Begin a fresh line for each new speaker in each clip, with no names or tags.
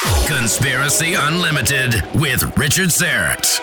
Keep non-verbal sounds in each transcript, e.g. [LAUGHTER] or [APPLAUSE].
Conspiracy Unlimited with Richard Syrett.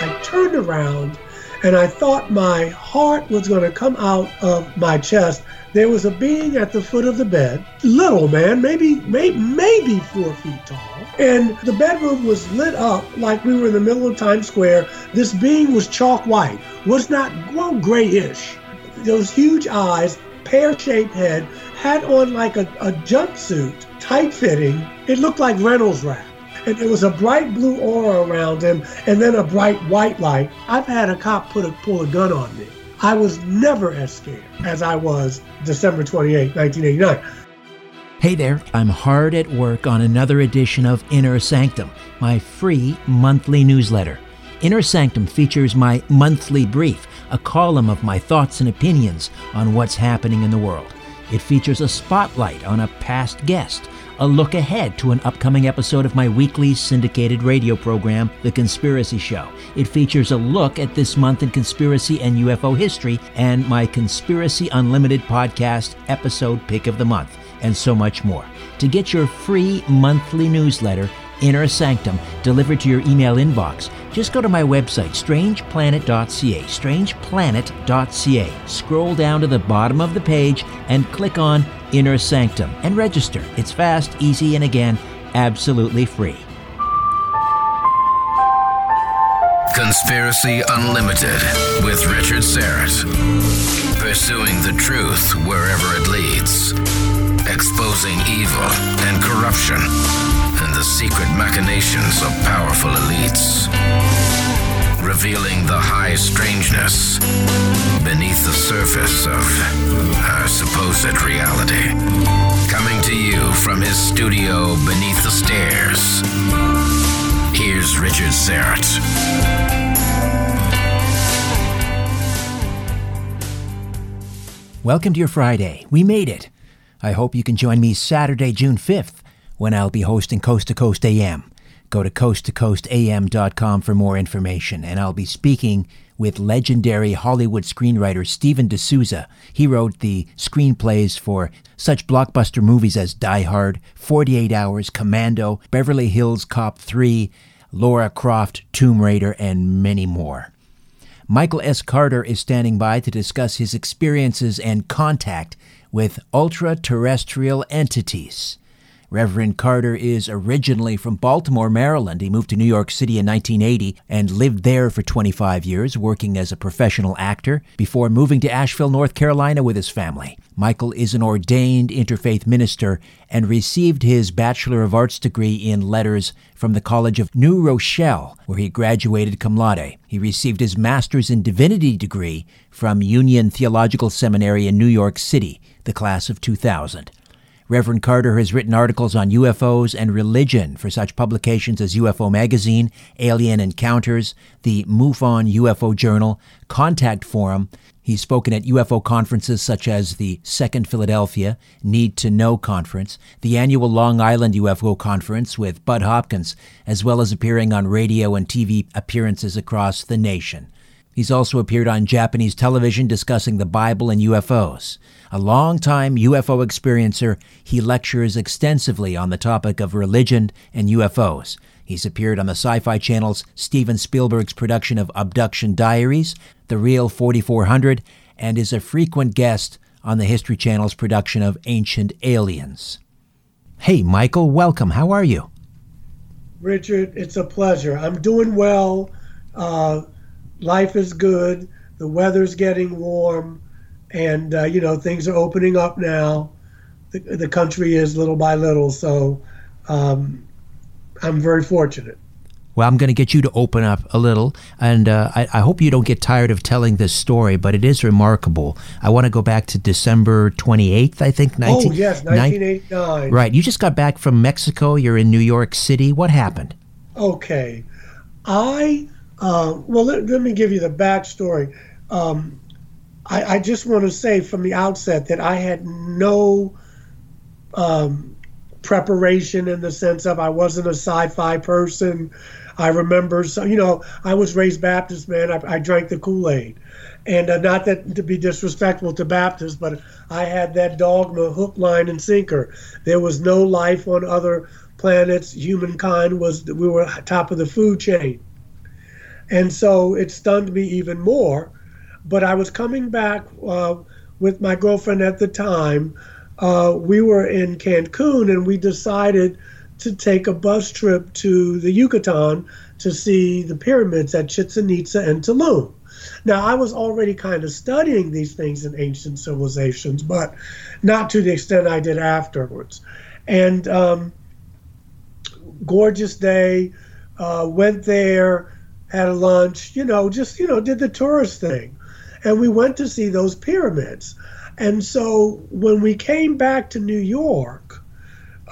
I turned around and I thought my heart was going to come out of my chest. There was a being at the foot of the bed, little man, maybe, maybe, maybe four feet tall. And the bedroom was lit up like we were in the middle of Times Square. This being was chalk white, was not, well, grayish. Those huge eyes, pear shaped head, had on like a, a jumpsuit, tight fitting. It looked like Reynolds wrap. And there was a bright blue aura around him and then a bright white light. I've had a cop put a, pull a gun on me. I was never as scared as I was December 28, 1989.
Hey there, I'm hard at work on another edition of Inner Sanctum, my free monthly newsletter. Inner Sanctum features my monthly brief, a column of my thoughts and opinions on what's happening in the world. It features a spotlight on a past guest, a look ahead to an upcoming episode of my weekly syndicated radio program, The Conspiracy Show. It features a look at this month in conspiracy and UFO history, and my Conspiracy Unlimited podcast episode pick of the month, and so much more. To get your free monthly newsletter, Inner Sanctum, delivered to your email inbox, just go to my website, strangeplanet.ca, strangeplanet.ca. Scroll down to the bottom of the page and click on Inner Sanctum and register. It's fast, easy, and again, absolutely free.
Conspiracy Unlimited with Richard Syrett. Pursuing the truth wherever it leads. Exposing evil and corruption the secret machinations of powerful elites. Revealing the high strangeness beneath the surface of our supposed reality. Coming to you from his studio beneath the stairs. Here's Richard Syrett.
Welcome to your Friday. We made it. I hope you can join me Saturday, June 5th, when I'll be hosting Coast to Coast AM. Go to coasttocoastam.com for more information, and I'll be speaking with legendary Hollywood screenwriter Steven de Souza. He wrote the screenplays for such blockbuster movies as Die Hard, 48 Hours, Commando, Beverly Hills Cop 3, Laura Croft, Tomb Raider, and many more. Michael S. Carter is standing by to discuss his experiences and contact with ultra terrestrial entities. Reverend Carter is originally from Baltimore, Maryland. He moved to New York City in 1980 and lived there for 25 years, working as a professional actor before moving to Asheville, North Carolina with his family. Michael is an ordained interfaith minister and received his Bachelor of Arts degree in letters from the College of New Rochelle, where he graduated cum laude. He received his Master's in Divinity degree from Union Theological Seminary in New York City, the class of 2000. Reverend Carter has written articles on UFOs and religion for such publications as UFO Magazine, Alien Encounters, the MUFON UFO Journal, Contact Forum. He's spoken at UFO conferences such as the Second Philadelphia Need to Know Conference, the annual Long Island UFO Conference with Budd Hopkins, as well as appearing on radio and TV appearances across the nation. He's also appeared on Japanese television discussing the Bible and UFOs. A long-time UFO experiencer, he lectures extensively on the topic of religion and UFOs. He's appeared on the Sci Fi Channel's Steven Spielberg's production of Abduction Diaries, The Real 4400, and is a frequent guest on the History Channel's production of Ancient Aliens. Hey, Michael, welcome. How are you?
Richard, it's a pleasure. I'm doing well. Uh, life is good. The weather's getting warm, and uh, you know things are opening up now. The, the country is little by little, so um, I'm very fortunate.
Well, I'm going to get you to open up a little, and uh, I, I, hope you don't get tired of telling this story, but it is remarkable. I want to go back to December 28th, I think.
19, oh, yes, 1989.
right. You just got back from Mexico. You're in New York City. What happened?
Okay. I, uh, well, let, let, me give you the backstory. Um, I, I, just want to say from the outset that I had no um, preparation in the sense of I wasn't a sci fi person. I remember, so, you know, I was raised Baptist, man. I, I drank the Kool Aid. And uh, not that to be disrespectful to Baptists, but I had that dogma hook, line, and sinker. There was no life on other planets. Humankind was, we were top of the food chain. And so it stunned me even more. But I was coming back uh, with my girlfriend at the time. Uh, we were in Cancun and we decided to take a bus trip to the Yucatan to see the pyramids at Chichen Itza and Tulum. Now, I was already kind of studying these things in ancient civilizations, but not to the extent I did afterwards. And um, gorgeous day, uh, went there, had a lunch, you know, just, you know, did the tourist thing. And we went to see those pyramids. And so when we came back to New York,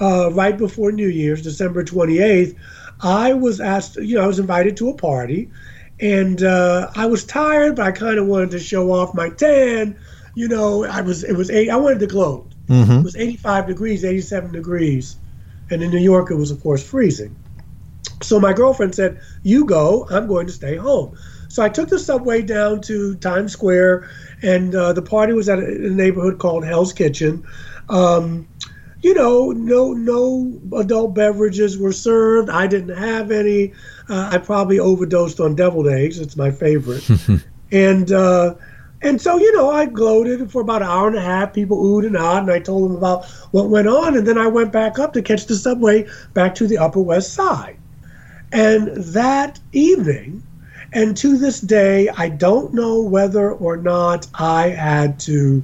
uh, right before New Year's, December 28th, I was asked, you know, I was invited to a party and uh, I was tired, but I kind of wanted to show off my tan. You know, I was, it was eight, I wanted to glow. Mm-hmm. It was 85 degrees, 87 degrees. And in New York, it was, of course, freezing. So my girlfriend said, You go, I'm going to stay home. So I took the subway down to Times Square, and uh, the party was at a, a neighborhood called Hell's Kitchen. Um, you know, no no adult beverages were served. I didn't have any. Uh, I probably overdosed on deviled eggs. It's my favorite. [LAUGHS] and uh, and so you know, I gloated for about an hour and a half. People oohed and ahhed, and I told them about what went on. And then I went back up to catch the subway back to the Upper West Side. And that evening, and to this day, I don't know whether or not I had to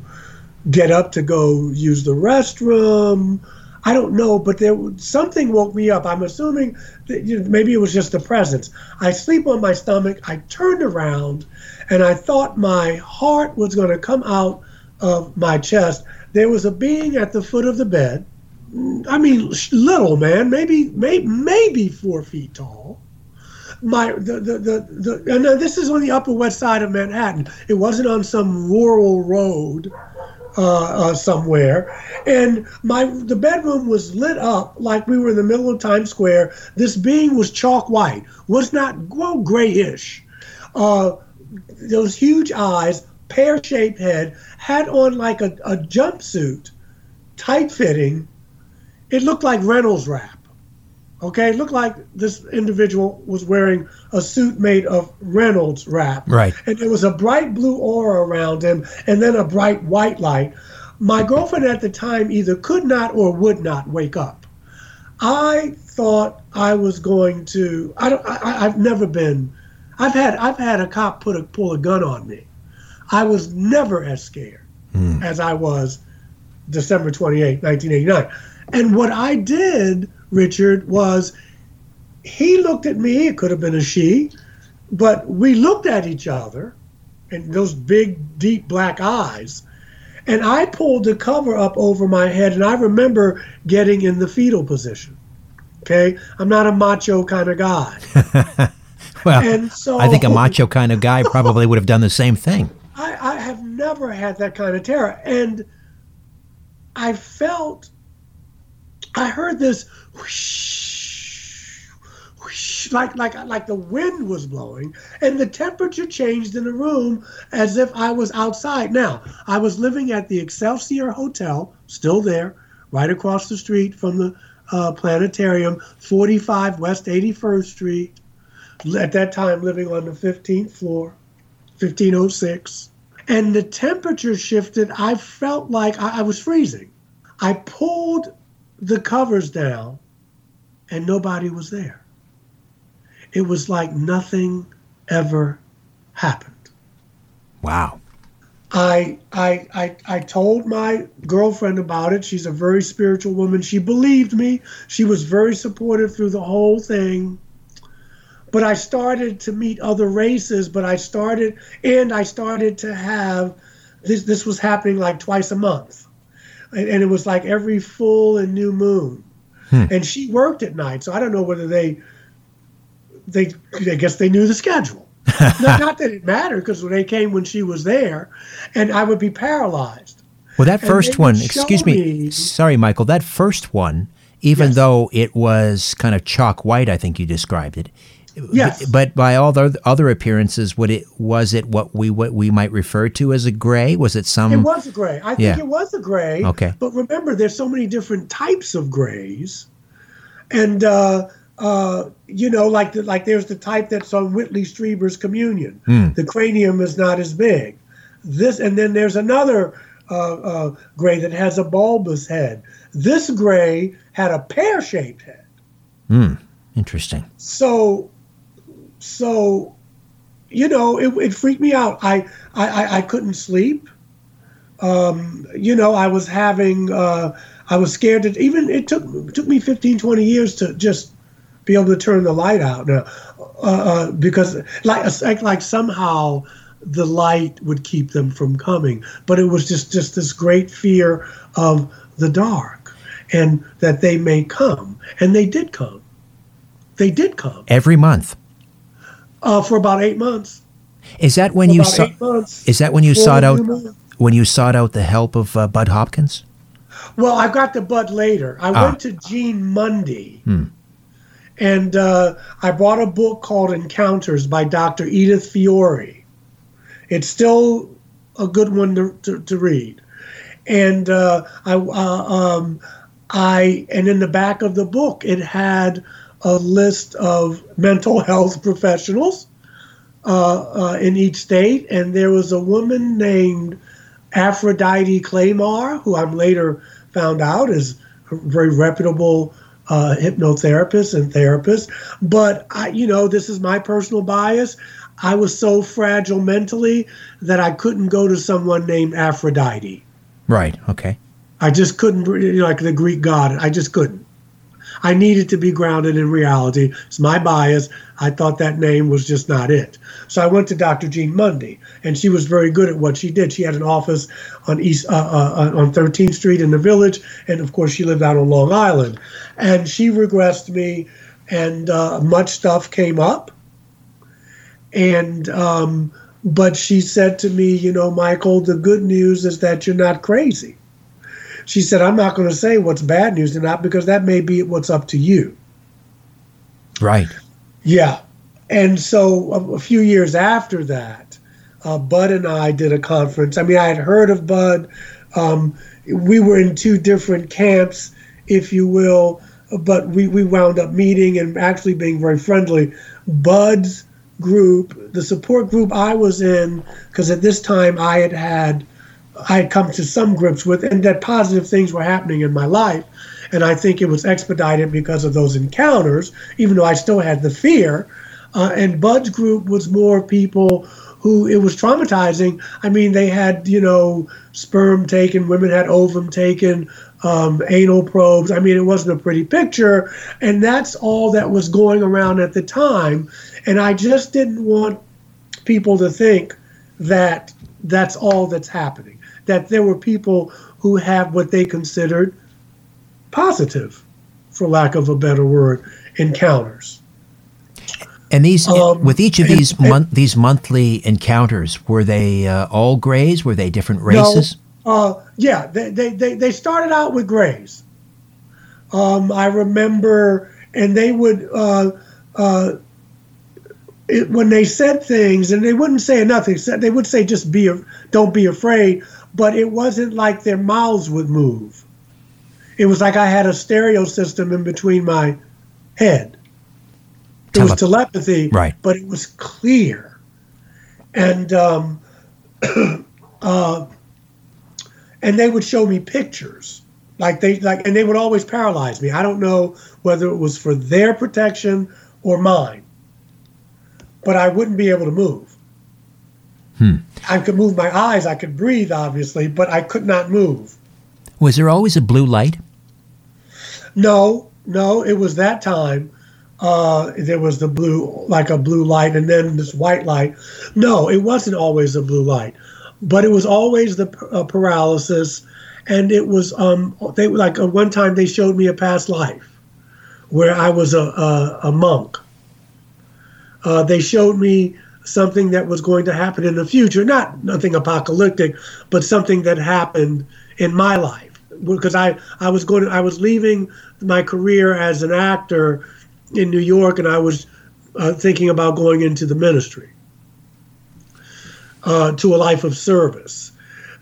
get up to go use the restroom. I don't know, but there something woke me up. I'm assuming that, you know, maybe it was just the presence. I sleep on my stomach. I turned around, and I thought my heart was going to come out of my chest. There was a being at the foot of the bed. I mean, little man, maybe maybe maybe four feet tall. My the the the, the and this is on the Upper West Side of Manhattan. It wasn't on some rural road uh, uh, somewhere, and my the bedroom was lit up like we were in the middle of Times Square. This being was chalk white, was not well grayish. Uh, those huge eyes, pear-shaped head, had on like a, a jumpsuit, tight fitting. It looked like Reynolds wrap. Okay, it looked like this individual was wearing a suit made of Reynolds wrap.
Right.
And there was a bright blue aura around him and then a bright white light. My girlfriend at the time either could not or would not wake up. I thought I was going to I don't I, I've never been I've had I've had a cop put a pull a gun on me. I was never as scared mm. as I was December 28, 1989. And what I did Richard, was he looked at me, it could have been a she, but we looked at each other and those big, deep black eyes. And I pulled the cover up over my head, and I remember getting in the fetal position. Okay, I'm not a macho kind of guy. [LAUGHS]
well, and so, I think a macho kind of guy probably would have done the same thing.
I, I have never had that kind of terror, and I felt I heard this whoosh, whoosh, like like like the wind was blowing, and the temperature changed in the room as if I was outside. Now I was living at the Excelsior Hotel, still there, right across the street from the uh, planetarium, 45 West 81st Street. At that time, living on the 15th floor, 1506 and the temperature shifted. I felt like I, I, was freezing. I pulled the covers down and nobody was there. It was like nothing ever happened.
Wow.
I, I I I told my girlfriend about it. She's a very spiritual woman. She believed me. She was very supportive through the whole thing. but I started to meet other races. But I started, and I started to have this. This was happening like twice a month, and, and it was like every full and new moon. Hmm. And she worked at night, so I don't know whether they, they, I guess they knew the schedule. [LAUGHS] not, not that it mattered, because they came when she was there, and I would be paralyzed.
Well, that first one, excuse me,
me-
sorry, Michael, that first one, even
Yes.
though it was kind of chalk white, I think you described it.
Yes.
But by all the other appearances, would it was it what we what we might refer to as a gray? Was it some?
It was a gray. I think
Yeah.
it was a gray.
Okay.
But remember, there's so many different types of grays, and uh, uh, you know, like the, like there's the type that's on Whitley Strieber's Communion.
Hmm.
The cranium is not as big. This, and then there's another uh, uh, gray that has a bulbous head. This gray had a pear-shaped head. Hmm.
Interesting.
So, so, you know, it, it freaked me out. I, I, I- couldn't sleep. Um, you know, I was having, uh, I was scared to even, it took, it took me 15, 20 years to just be able to turn the light out now, uh, uh, because like, like, like somehow the light would keep them from coming. But it was just, just this great fear of the dark and that they may come. And they did come. They did come
Every month.
Uh, for about eight months.
Is that when
For
you saw?
months.
Is that when you sought out when you sought out the help of uh, Budd Hopkins?
Well, I got the Budd later. I
Ah.
went to Jean Mundy, and uh, I bought a book called Encounters by Dr. Edith Fiore. It's still a good one to, to, to read, and uh, I, uh, um, I, and in the back of the book, it had a list of mental health professionals uh, uh, in each state, and there was a woman named Aphrodite Clamar, who I'm later found out is a very reputable uh, hypnotherapist and therapist. But I, you know, this is my personal bias. I was so fragile mentally that I couldn't go to someone named Aphrodite.
Right. Okay.
I just couldn't, you know, like the Greek god. I just couldn't. I needed to be grounded in reality. It's my bias. I thought that name was just not it. So I went to Dr. Jean Mundy, and she was very good at what she did. She had an office on East uh, uh, on 13th Street in the Village, and of course she lived out on Long Island. And she regressed me, and uh, much stuff came up. And um, but she said to me, you know, Michael, the good news is that you're not crazy she said, I'm not going to say what's bad news or not because that may be what's up to you.
Right.
Yeah. And so a, a few years after that, uh, Budd and I did a conference. I mean, I had heard of Budd. Um, we were in two different camps, if you will, but we, we wound up meeting and actually being very friendly. Budd's group, the support group I was in, because at this time I had had I had come to some grips with, and that positive things were happening in my life. And I think it was expedited because of those encounters, even though I still had the fear. Uh, and Budd's group was more people who it was traumatizing. I mean, they had, you know, sperm taken, women had ovum taken, um, anal probes. I mean, it wasn't a pretty picture. And that's all that was going around at the time. And I just didn't want people to think that that's all that's happening. That there were people who have what they considered positive, for lack of a better word, encounters.
And these,
Um,
with each of
and-
these month, these monthly encounters, were they uh, all grays? Were they different races?
No, uh, yeah, they, they, they, they started out with grays. Um, I remember, and they would, uh, uh, it, when they said things, and they wouldn't say nothing, they would say just be, don't be afraid, but it wasn't like their mouths would move. It was like I had a stereo system in between my head. It was telepathy,
Right.
but it was clear. And um, [CLEARS THROAT] uh, and they would show me pictures like they like and they would always paralyze me i don't know whether it was for their protection or mine but i wouldn't be able to move i could move my eyes i could breathe obviously but i could not move
Was there always a blue light?
no no it was that time uh, there was the blue, like a blue light, and then this white light. No, it wasn't always a blue light, but it was always the uh, paralysis, and it was um they like uh, one time they showed me a past life where I was a a, a monk. Uh, they showed me something that was going to happen in the future, not nothing apocalyptic, but something that happened in my life because I, I was going to, I was leaving my career as an actor in New York and I was uh, thinking about going into the ministry uh, to a life of service.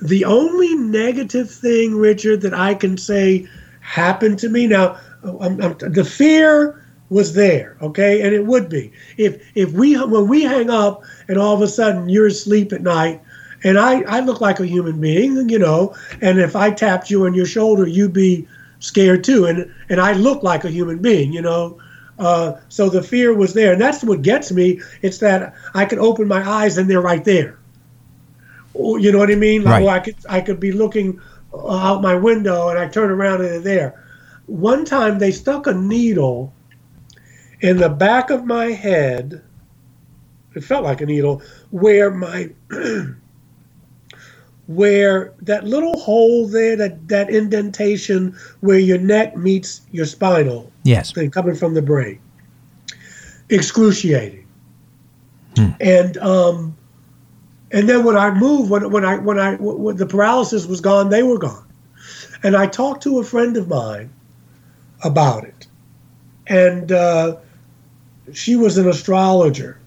The only negative thing, Richard, that I can say happened to me now, I'm, I'm, the fear was there, okay, and it would be if if we when we hang up and all of a sudden you're asleep at night and I, I look like a human being, you know, and if I tapped you on your shoulder, you'd be scared too. And, and I look like a human being, you know. Uh, so the fear was there. And that's what gets me. It's that I could open my eyes and they're right there. you know what I mean? Like, right. I could, I could be looking out my window and I turn around and they're there. One time they stuck a needle in the back of my head. It felt like a needle where my [CLEARS THROAT] where that little hole there, that, that indentation where your neck meets your spinal.
Yes.
Thing coming from the brain. Excruciating. Hmm. And um, and then when I moved, when when I when I when the paralysis was gone, they were gone. And I talked to a friend of mine about it, and uh, she was an astrologer,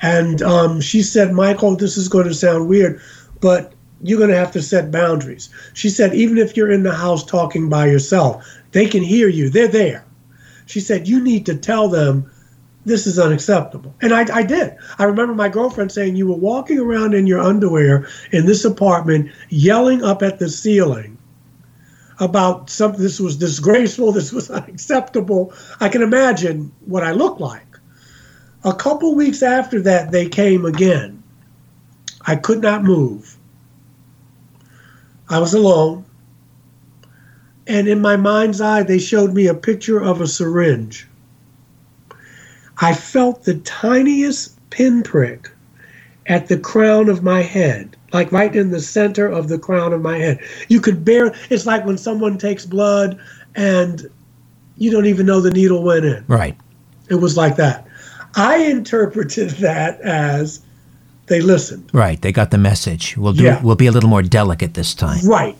and um, she said, "Michael, this is going to sound weird, but you're going to have to set boundaries. She said, even if you're in the house talking by yourself, they can hear you. They're there. She said, you need to tell them this is unacceptable. And I, I did. I remember my girlfriend saying, you were walking around in your underwear in this apartment, yelling up at the ceiling about something. This was disgraceful. [LAUGHS] This was unacceptable. I can imagine what I looked like. A couple weeks after that, they came again. I could not move. I was alone. And in my mind's eye, they showed me a picture of a syringe. I felt the tiniest pinprick at the crown of my head, like right in the center of the crown of my head. You could bear it's like when someone takes blood and you don't even know the needle went in.
Right.
It was like that. I interpreted that as they listened.
Right. They got the message. We'll do. Yeah. We'll be a little more delicate this time.
Right.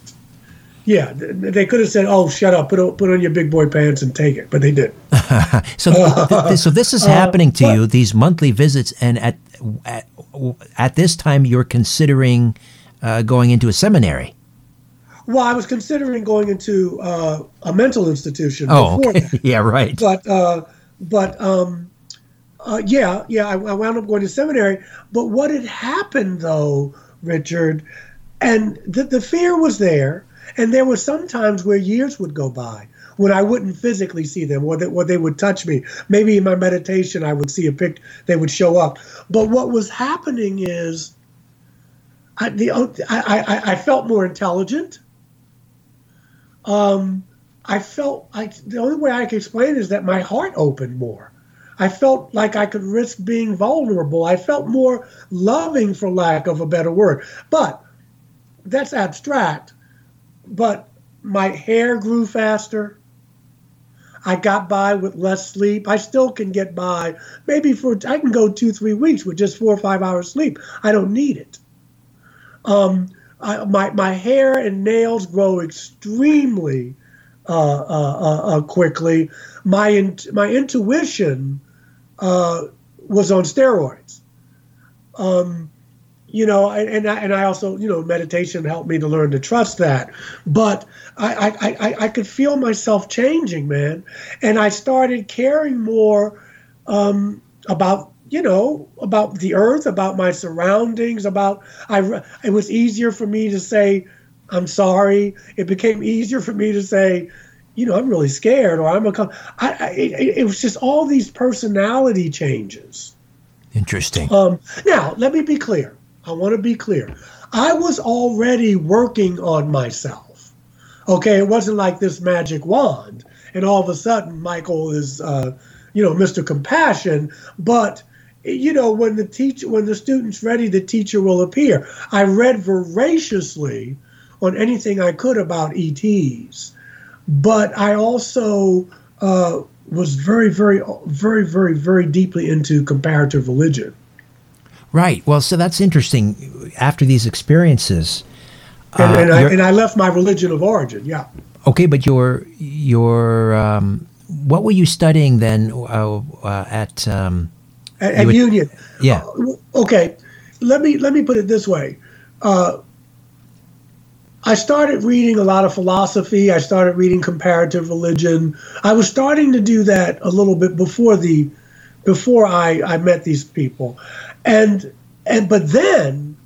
Yeah. They could have said, "Oh, shut up. Put on, put on your big boy pants and take it," but they did. [LAUGHS]
so, th- th- so this is [LAUGHS] uh, happening to uh, you. These monthly visits, and at at, at this time, you're considering uh, going into a seminary.
Well, I was considering going into uh, a mental institution.
Oh, okay. [LAUGHS] yeah, right.
But uh, but um, uh, yeah, yeah, I, I, wound up going to seminary. But what had happened, though, Richard, and the, the fear was there, and there were some times where years would go by when I wouldn't physically see them, or, they, or they would touch me. Maybe in my meditation, I would see a picture; they would show up. But what was happening is, I, the, I, I, I felt more intelligent. Um, I felt like the only way I can explain is that my heart opened more. I felt like I could risk being vulnerable. I felt more loving, for lack of a better word. But that's abstract. But my hair grew faster. I got by with less sleep. I still can get by. Maybe for I can go two, three weeks with just four or five hours sleep. I don't need it. Um, I, my my hair and nails grow extremely uh, uh, uh, uh quickly. My in, my intuition uh, was on steroids. Um, you know, and I, and I also, you know, meditation helped me to learn to trust that. But I, I, I, I could feel myself changing, man. And I started caring more um, about, you know, about the earth, about my surroundings, about, I, it was easier for me to say, I'm sorry. It became easier for me to say, you know, I'm really scared or I'm a. I, I it, it was just all these personality changes.
Interesting.
Um, now, let me be clear. I want to be clear. I was already working on myself. Okay, it wasn't like this magic wand, and all of a sudden Michael is, uh, you know, Mr. Compassion, but you know, when the teacher, when the student's ready, the teacher will appear. I read voraciously on anything I could about ETs, but I also uh, was very, very, very, very, very deeply into comparative religion.
Right. Well, so that's interesting. After these experiences,
and, uh, and, I, and I left my religion of origin. Yeah.
Okay, but your your um, what were you studying then uh, uh, at? Um,
at, at would, Union.
Yeah.
Uh, okay, let me let me put it this way. I started reading a lot of philosophy. I started reading comparative religion. I was starting to do that a little bit before the before I, I met these people. And and but then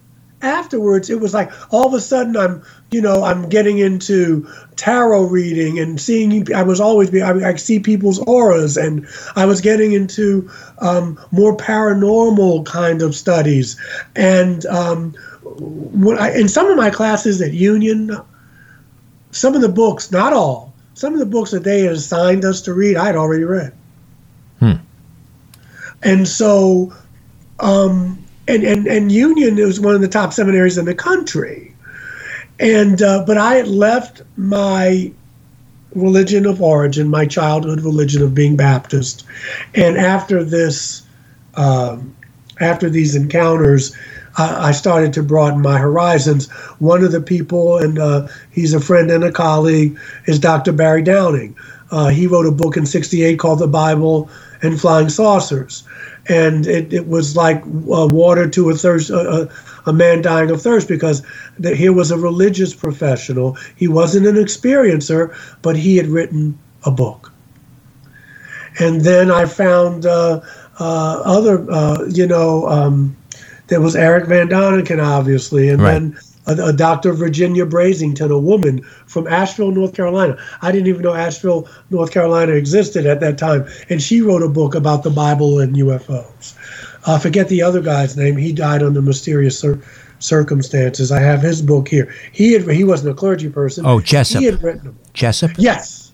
afterwards it was like all of a sudden I'm you know I'm getting into tarot reading and seeing I was always I, I see people's auras and I was getting into um, more paranormal kind of studies and um, when I, in some of my classes at Union some of the books not all some of the books that they had assigned us to read I had already read
hmm.
and so um, and, and, and Union was one of the top seminaries in the country. And uh, but I had left my religion of origin, my childhood religion of being Baptist, and after this, um, after these encounters, I, started to broaden my horizons. One of the people, and uh, he's a friend and a colleague, is Dr. Barry Downing. Uh, he wrote a book in '68 called "The Bible and Flying Saucers." and it, it was like uh, water to a thirst, uh, a man dying of thirst, because the, here was a religious professional. He wasn't an experiencer, but he had written a book. And then I found uh, uh other, uh, you know, um, there was Erich von Däniken, obviously, and right. then a, a, Dr. Virginia Brasington, a woman from Asheville, North Carolina. I didn't even know Asheville, North Carolina existed at that time. And she wrote a book about the Bible and UFOs. I forget the other guy's name. He died under mysterious cir- circumstances. I have his book here. He had he wasn't a clergy person.
Oh, Jessup.
He had written
Jessup.
Yes.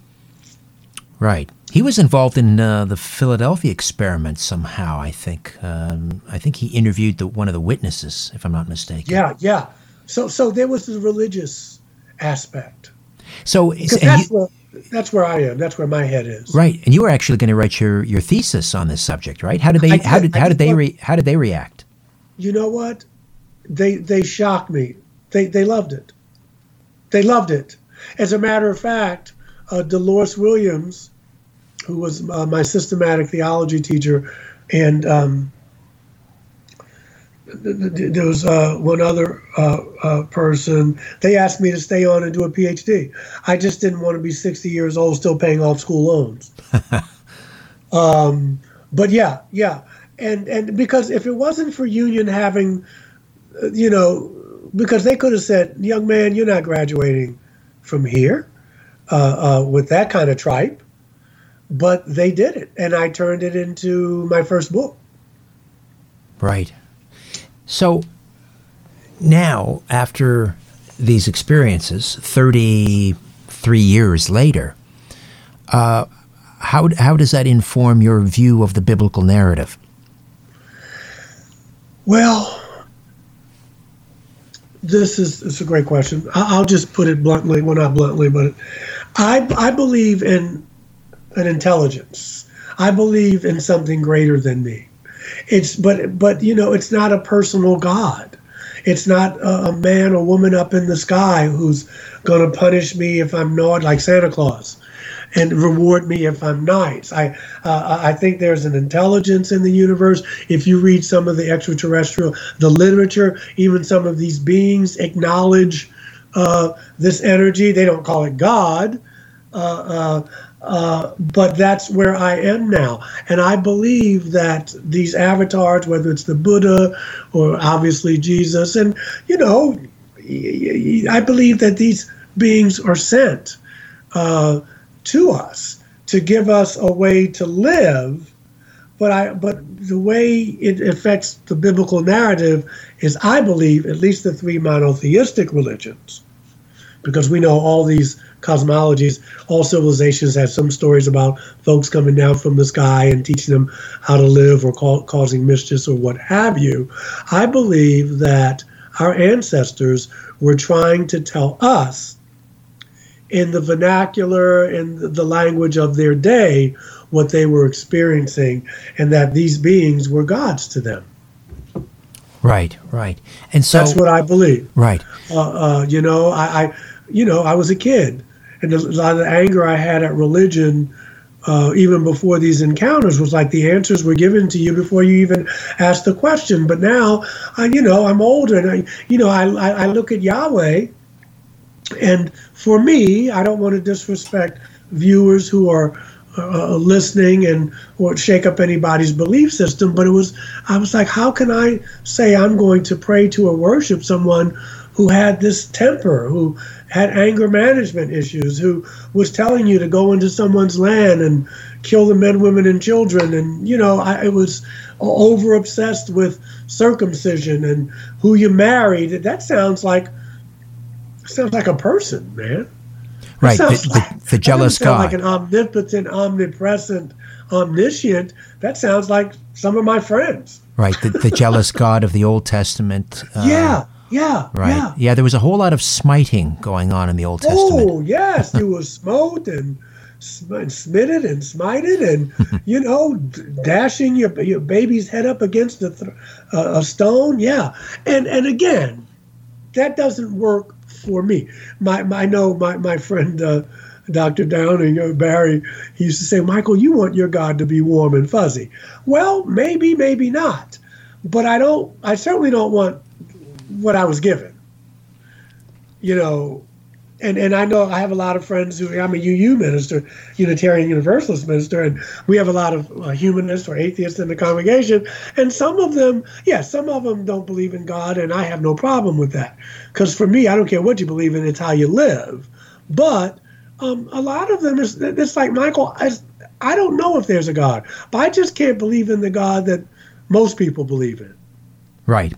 Right. He was involved in uh, the Philadelphia experiment somehow. I think. Um, I think he interviewed the, one of the witnesses, if I'm not mistaken.
Yeah, yeah. So so there was the religious aspect.
So
that's you, where that's where I am. That's where my head is.
Right, and you were actually going to write your, your thesis on this subject, right? How did they how did how did they re, how did they react?
You know what? They they shocked me. They they loved it. They loved it. As a matter of fact, uh, Dolores Williams, who was uh, my systematic theology teacher, and um, there was uh, one other uh, uh, person. They asked me to stay on and do a PhD. I just didn't want to be 60 years old still paying off school loans. [LAUGHS] um, but yeah, yeah, and and because if it wasn't for Union having, uh, you know, because they could have said, "Young man, you're not graduating from here uh, uh, with that kind of tripe," but they did it, and I turned it into my first book.
Right. So now, after these experiences, 33 years later, uh, how, how does that inform your view of the biblical narrative?
Well, this is, is a great question. I'll just put it bluntly, well, not bluntly, but I, I believe in an intelligence. I believe in something greater than me. It's but but you know it's not a personal God. It's not a, man or woman up in the sky who's going to punish me if I'm naughty, like Santa Claus, and reward me if I'm nice. I uh, I think there's an intelligence in the universe. If you read some of the extraterrestrial, the literature, even some of these beings acknowledge uh, this energy. They don't call it God. Uh, uh but that's where I am now. And I believe that these avatars, whether it's the Buddha or obviously Jesus, and, you know, I believe that these beings are sent uh, to us to give us a way to live. But I, but the way it affects the biblical narrative is, I believe, at least the three monotheistic religions, because we know all these cosmologies. All civilizations have some stories about folks coming down from the sky and teaching them how to live or call, causing mischief or what have you. I believe that our ancestors were trying to tell us in the vernacular in the language of their day what they were experiencing and that these beings were gods to them.
Right right. And so
that's what i believe.
Right.
Uh, uh, you know I, I you know i was a kid and a lot of the anger i had at religion uh, even before these encounters was like the answers were given to you before you even asked the question. But now I, you know i'm older and I, you know I, I, look at yahweh. And for me, I don't want to disrespect viewers who are uh, listening and or shake up anybody's belief system, but it was I was like, how can I say I'm going to pray to or worship someone who had this temper, who had anger management issues, who was telling you to go into someone's land and kill the men, women, and children, and you know, I, I was over obsessed with circumcision and who you married. That sounds like sounds like a person, man.
Right, the, like, the, the, jealous God.
like an omnipotent, omnipresent, omniscient. That sounds like some of my friends.
Right, the, the jealous God of the Old Testament.
Uh, yeah, yeah,
right.
Yeah.
yeah, there was a whole lot of smiting going on in the Old Testament.
Oh, yes, you was [LAUGHS] smote and smitted and smited and [LAUGHS] you know dashing your your baby's head up against a, th- uh, a stone yeah and and again that doesn't work for me. My, my I know my my friend uh, Dr. Downing, uh, Barry, he used to say, Michael, you want your God to be warm and fuzzy. Well, maybe, maybe not, but I don't. I certainly don't want what I was given. You know, and and I know I have a lot of friends who I'm a UU minister, Unitarian Universalist minister, and we have a lot of uh, humanists or atheists in the congregation, and some of them, yeah, some of them don't believe in God, and I have no problem with that, because for me, I don't care what you believe in; it's how you live. But um, a lot of them is it's like Michael. I, I don't know if there's a God, but I just can't believe in the God that most people believe in.
Right.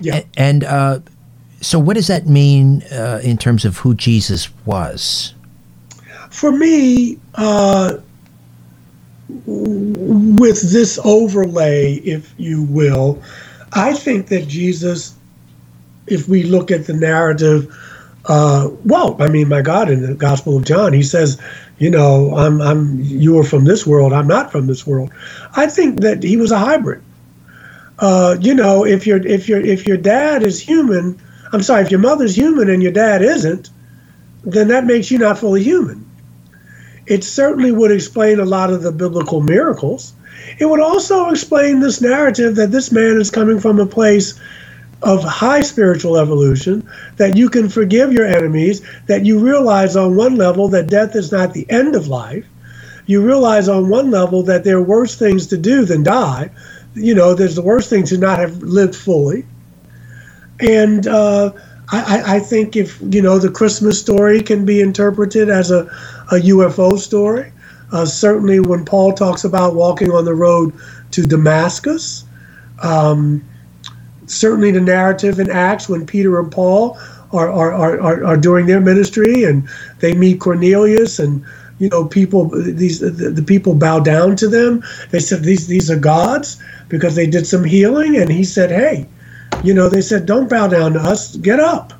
Yeah.
And. Uh, so, what does that mean uh, in terms of who Jesus was?
For me, uh, with this overlay, if you will, I think that Jesus, if we look at the narrative, uh, well, I mean, my God, in the Gospel of John, he says, you know, I'm, I'm, you are from this world, I'm not from this world. I think that he was a hybrid. Uh, you know, if your if your if your dad is human, I'm sorry, if your mother's human and your dad isn't, then that makes you not fully human. It certainly would explain a lot of the biblical miracles. It would also explain this narrative that this man is coming from a place of high spiritual evolution, that you can forgive your enemies, that you realize on one level that death is not the end of life. You realize on one level that there are worse things to do than die. You know, there's the worst thing to not have lived fully. And uh, I, I, think if you know the Christmas story can be interpreted as a, a UFO story. Uh, certainly, when Paul talks about walking on the road to Damascus, um, certainly the narrative in Acts when Peter and Paul are, are, are, are, doing their ministry and they meet Cornelius and you know people these the, the people bow down to them. They said these these are gods because they did some healing and he said, hey you know, they said, "Don't bow down to us. Get up."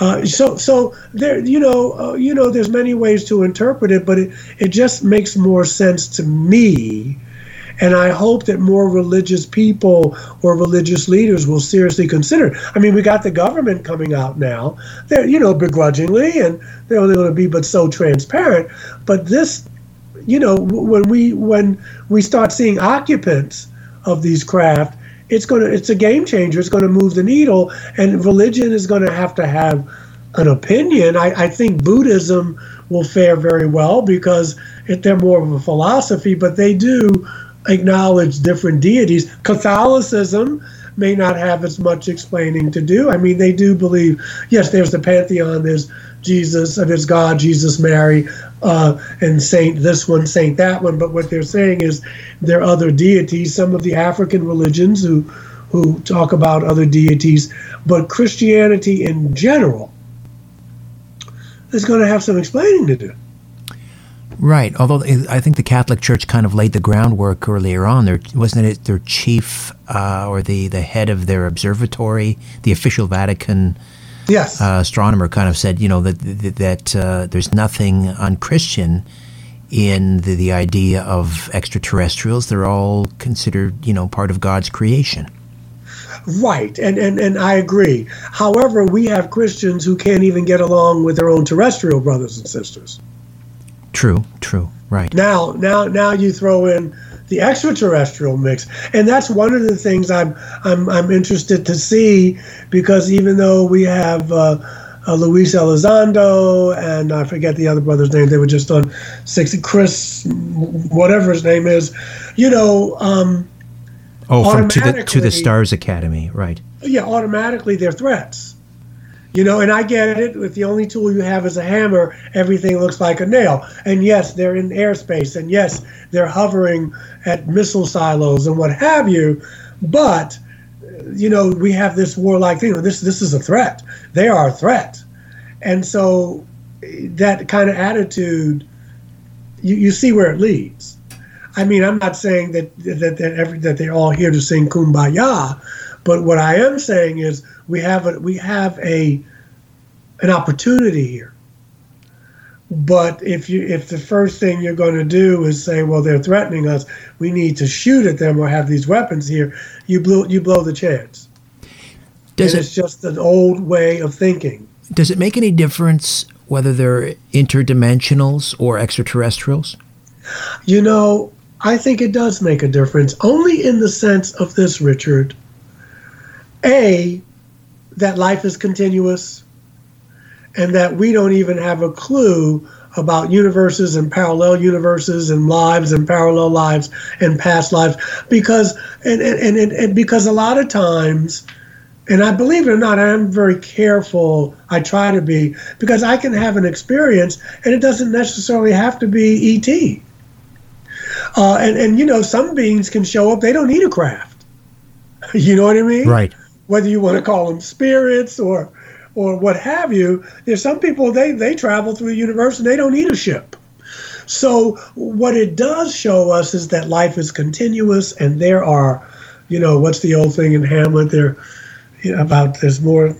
Uh, so, so there, you know, uh, you know, there's many ways to interpret it, but it, it just makes more sense to me, and I hope that more religious people or religious leaders will seriously consider. It. I mean, we got the government coming out now. They're, you know, begrudgingly, and they're only going to be but so transparent. But this, you know, when we when we start seeing occupants of these craft it's going to it's a game changer it's going to move the needle and religion is going to have to have an opinion I, I think buddhism will fare very well because it, they're more of a philosophy but they do acknowledge different deities catholicism may not have as much explaining to do i mean they do believe yes there's the pantheon there's jesus there's god jesus mary uh, and saint this one, saint that one. But what they're saying is there are other deities. Some of the African religions who who talk about other deities, but Christianity in general. is going to have some explaining to do.
Right. Although I think the Catholic Church kind of laid the groundwork earlier on. There wasn't it their chief uh, or the, the head of their observatory, the official Vatican
yes.
uh, astronomer, kind of said, you know, that that uh, there's nothing unchristian in the, the idea of extraterrestrials. They're all considered, you know, part of God's creation.
Right, and, and and I agree. However, we have Christians who can't even get along with their own terrestrial brothers and sisters.
True, true, right.
Now, now, now you throw in the extraterrestrial mix, and that's one of the things I'm I'm I'm interested to see because even though we have. Uh, uh, Luis Elizondo and I forget the other brother's name. They were just on 60. Chris, whatever his name is, you know. Um,
oh, from to the to the Stars Academy, right?
Yeah, automatically they're threats. You know, and I get it. If the only tool you have is a hammer, everything looks like a nail. And yes, they're in airspace, and yes, they're hovering at missile silos and what have you. But you know, we have this warlike thing. This this is a threat. They are a threat, and so that kind of attitude, you, you see where it leads. I mean, I'm not saying that that that, every, that they're all here to sing kumbaya, but what I am saying is we have a we have a an opportunity here. But if you if the first thing you're going to do is say, well, they're threatening us, we need to shoot at them or have these weapons here, you blow you blow the chance. Does and it, it's just an old way of thinking.
Does it make any difference whether they're interdimensionals or extraterrestrials?
You know, I think it does make a difference, only in the sense of this, Richard. A, that life is continuous and that we don't even have a clue about universes and parallel universes and lives and parallel lives and past lives because and and, and, and because a lot of times and I believe it or not, I am very careful. I try to be because I can have an experience, and it doesn't necessarily have to be ET. Uh, and and you know, some beings can show up; they don't need a craft. [LAUGHS] you know what I mean?
Right
whether you want to call them spirits or or what have you. There's some people they they travel through the universe and they don't need a ship. So what it does show us is that life is continuous, and there are, you know, what's the old thing in Hamlet? There you know, about there's more,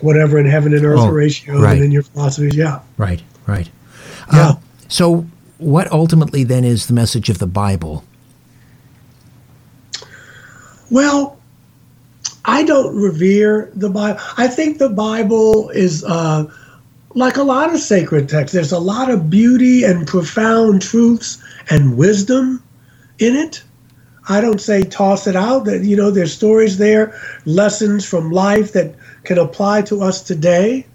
whatever in heaven and earth oh, ratio right. than in your philosophies. Yeah.
Right. Right.
Yeah. Uh,
so what ultimately then is the message of the Bible?
Well, I don't revere the Bible. I think the Bible is uh, like a lot of sacred texts. There's a lot of beauty and profound truths and wisdom in it. I don't say toss it out. That you know, there's stories there, lessons from life that can apply to us today.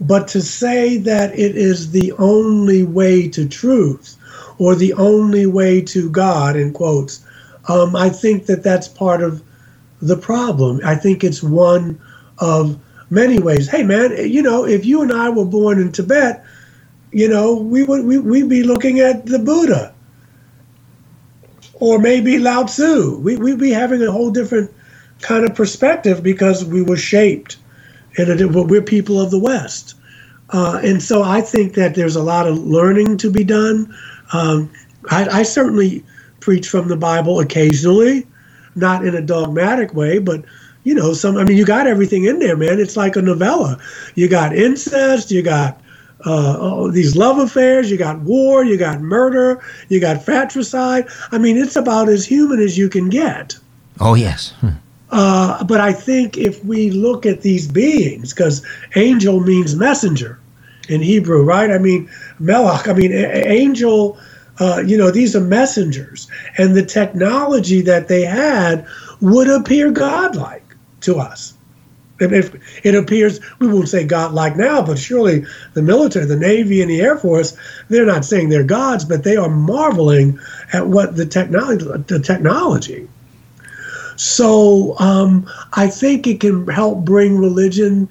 But to say that it is the only way to truth or the only way to God, in quotes, um, I think that that's part of the problem. I think it's one of many ways. Hey, man, you know, if you and I were born in Tibet, you know, we would we, we'd be looking at the Buddha or maybe Lao Tzu. We, we'd be having a whole different kind of perspective because we were shaped and we're people of the West. Uh, and so I think that there's a lot of learning to be done. Um, I, I certainly preach from the Bible occasionally not in a dogmatic way, but you know, some. I mean, you got everything in there, man. It's like a novella. You got incest, you got uh, oh, these love affairs, you got war, you got murder, you got fratricide. I mean, it's about as human as you can get.
Oh yes. Hmm.
Uh, but I think if we look at these beings, because angel means messenger in Hebrew, right? I mean, melach. I mean, a- angel uh, you know, these are messengers, and the technology that they had would appear godlike to us. If it appears, we won't say godlike now, but surely the military, the Navy, and the Air Force, they're not saying they're gods, but they are marveling at what the technology, the technology. So um, I think it can help bring religion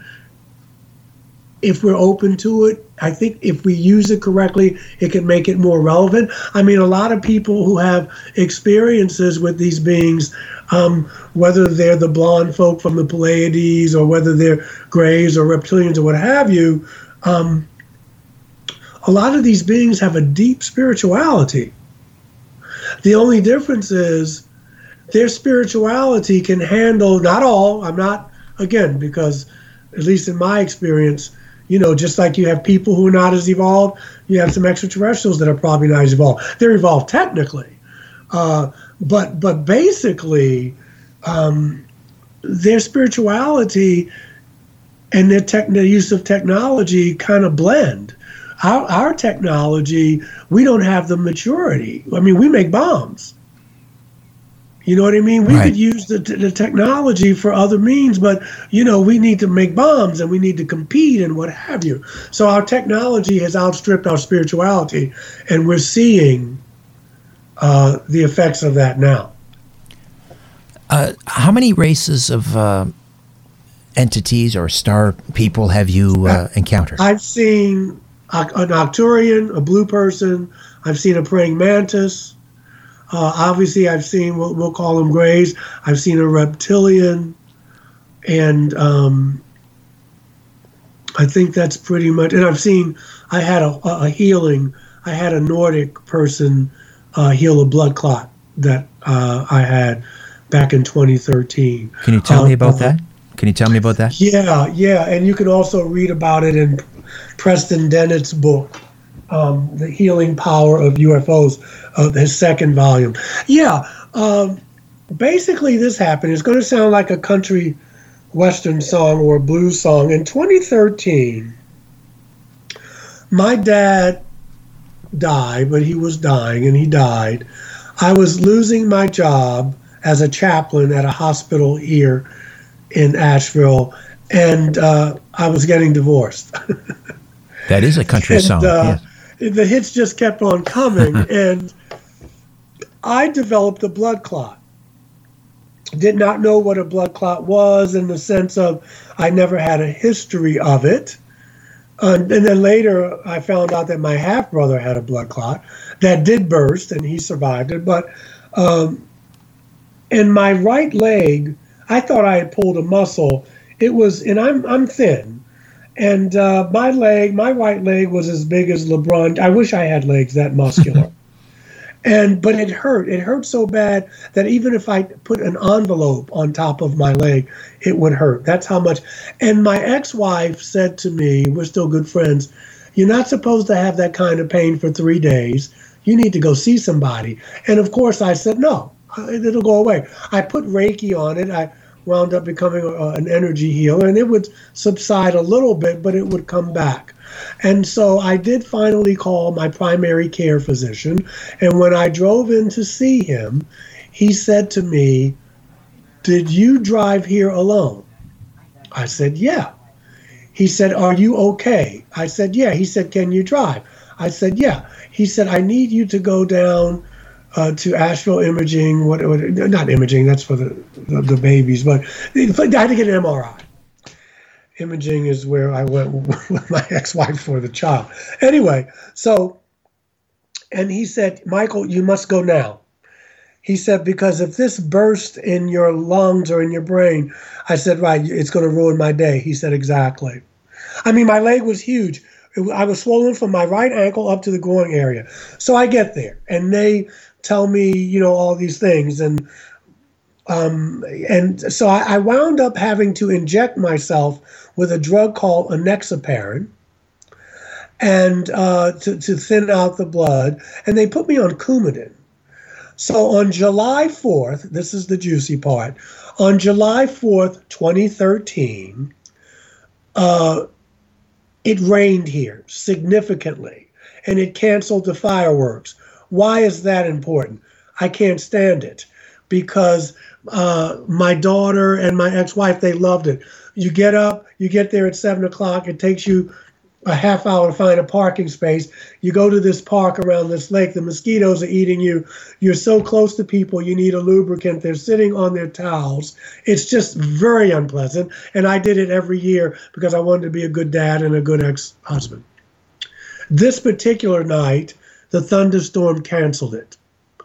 if we're open to it, I think if we use it correctly, it can make it more relevant. I mean, a lot of people who have experiences with these beings, um, whether they're the blonde folk from the Pleiades or whether they're grays or reptilians or what have you, um, a lot of these beings have a deep spirituality. The only difference is their spirituality can handle, not all, I'm not, again, because at least in my experience, you know, just like you have people who are not as evolved, you have some extraterrestrials that are probably not as evolved. They're evolved technically, uh, but but basically, um, their spirituality and their, tech, their use of technology kind of blend. Our, our technology, we don't have the maturity. I mean, we make bombs. You know what I mean? We
Right.
could use the, the technology for other means, but you know, we need to make bombs and we need to compete and what have you. So our technology has outstripped our spirituality, and we're seeing uh, the effects of that now.
Uh, how many races of uh, entities or star people have you uh, encountered?
I've seen an Arcturian, a blue person. I've seen a praying mantis. Uh, obviously, I've seen what we'll call them grays. I've seen a reptilian, and um, I think that's pretty much. And I've seen. I had a, a healing. I had a Nordic person uh, heal a blood clot that uh, I had back in 2013.
Can you tell me about
uh,
that? Can you tell me about that?
yeah, yeah, and you can also read about it in Preston Dennett's book, um, "The Healing Power of UFOs," uh, his second volume. Yeah, um, basically, this happened. It's going to sound like a country western song or a blues song. In 2013, my dad died, but he was dying, and he died. I was losing my job as a chaplain at a hospital here in Asheville, and uh, I was getting divorced. [LAUGHS]
That is a country
and,
song.
uh,
yes.
The hits just kept on coming, [LAUGHS] and I developed a blood clot. Did not know what a blood clot was in the sense of I never had a history of it. And, and then later, I found out that my half brother had a blood clot that did burst, and he survived it. But um, in my right leg, I thought I had pulled a muscle. It was, and I'm I'm thin, and uh, my leg, my right leg, was as big as LeBron. I wish I had legs that muscular. [LAUGHS] and but it hurt. It hurt so bad that even if I put an envelope on top of my leg, it would hurt. That's how much. And my ex-wife said to me, "We're still good friends. You're not supposed to have that kind of pain for three days. You need to go see somebody." And of course, I said, "No, it'll go away." I put Reiki on it. I wound up becoming a, an energy healer, and it would subside a little bit, but it would come back. And so I did finally call my primary care physician. And when I drove in to see him, he said to me, Did you drive here alone? I said, Yeah. He said, Are you okay? I said, Yeah. He said, Can you drive? I said, Yeah. He said, I need you to go down uh, to Asheville Imaging. What, what? Not imaging. That's for the the, the babies. But I had to get an MRI. Imaging is where I went with my [LAUGHS] ex-wife for the child. Anyway, so and he said, Michael, you must go now. He said, because if this burst in your lungs or in your brain, I said, right, it's going to ruin my day. He said, exactly. I mean, my leg was huge. I was swollen from my right ankle up to the groin area. So I get there, and they tell me, you know, all these things, and um, and so I, I wound up having to inject myself with a drug called enoxaparin, and uh, to to thin out the blood, and they put me on Coumadin. So on July 4th, this is the juicy part. On July 4th, 2013, uh, it rained here significantly and it canceled the fireworks. Why is that important? I can't stand it because uh, my daughter and my ex wife, they loved it. You get up, you get there at seven o'clock, it takes you a half hour to find a parking space. You go to this park around this lake, the mosquitoes are eating you. You're so close to people, you need a lubricant. They're sitting on their towels. It's just very unpleasant. And I did it every year because I wanted to be a good dad and a good ex husband. This particular night, the thunderstorm canceled it.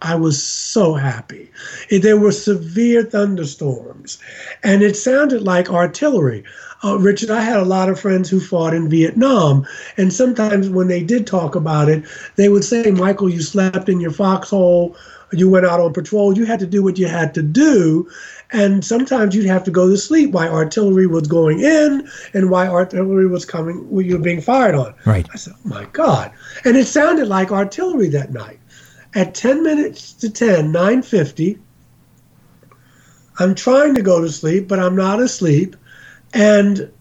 I was so happy. There were severe thunderstorms, and it sounded like artillery. Uh, Richard, I had a lot of friends who fought in Vietnam, and sometimes when they did talk about it, they would say, Michael, you slept in your foxhole, you went out on patrol, you had to do what you had to do. And sometimes you'd have to go to sleep while artillery was going in and while artillery was coming, when you were being fired on.
Right.
I said, oh my God. And it sounded like artillery that night. At 10 minutes to 10, 950, I'm trying to go to sleep, but I'm not asleep. And,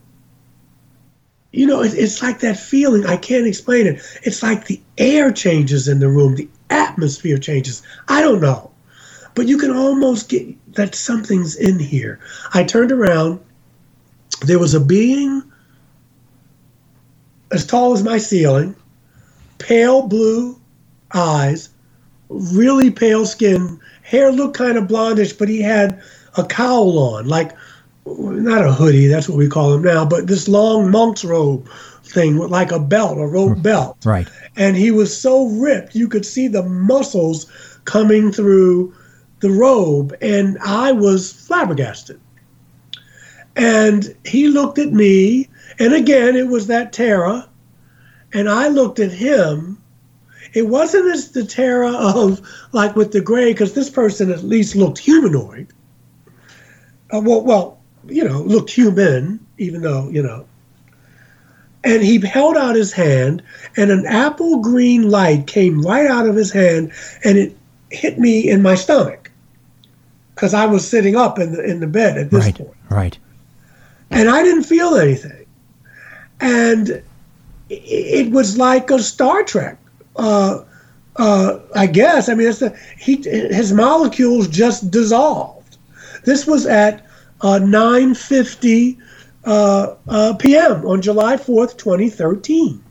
you know, it, it's like that feeling. I can't explain it. It's like the air changes in the room, the atmosphere changes. I don't know. But you can almost get that something's in here. I turned around. There was a being as tall as my ceiling, pale blue eyes, really pale skin. Hair looked kind of blondish, but he had a cowl on, like not a hoodie, that's what we call him now, but this long monk's robe thing with like a belt, a rope mm, belt.
Right.
And he was so ripped, you could see the muscles coming through the robe, and I was flabbergasted. And he looked at me, and again, it was that terror, and I looked at him. It wasn't as the terror of like with the gray, because this person at least looked humanoid. Uh, well, well, you know, looked human, even though, you know. And he held out his hand, and an apple green light came right out of his hand, and it hit me in my stomach because I was sitting up in the in the bed at this
right,
point.
Right.
And I didn't feel anything, and it was like a Star Trek. Uh, uh, I guess. I mean, it's the, he his molecules just dissolved. This was at uh, 9:50 uh, uh, p.m. on July 4th, 2013.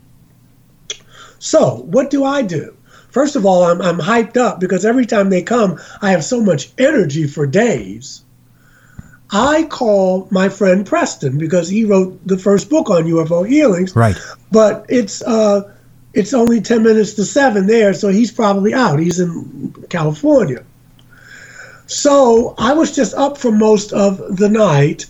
So, what do I do? First of all, I'm, I'm hyped up because every time they come, I have so much energy for days. I call my friend Preston because he wrote the first book on UFO healings.
Right.
But it's uh, it's only ten minutes to seven there, so he's probably out. He's in California. So I was just up for most of the night.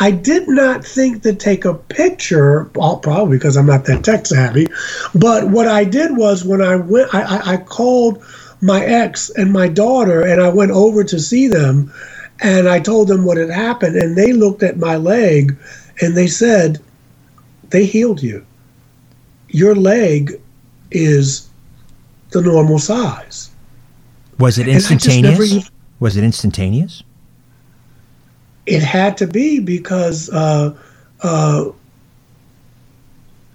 I did not think to take a picture, probably because I'm not that tech savvy. But what I did was when I went, I, I, called my ex and my daughter, and I went over to see them, and I told them what had happened, and they looked at my leg, and they said, "They healed you. Your leg is the normal size."
Was it
And I just
instantaneous?
never
Was it instantaneous?
It had to be because uh, uh,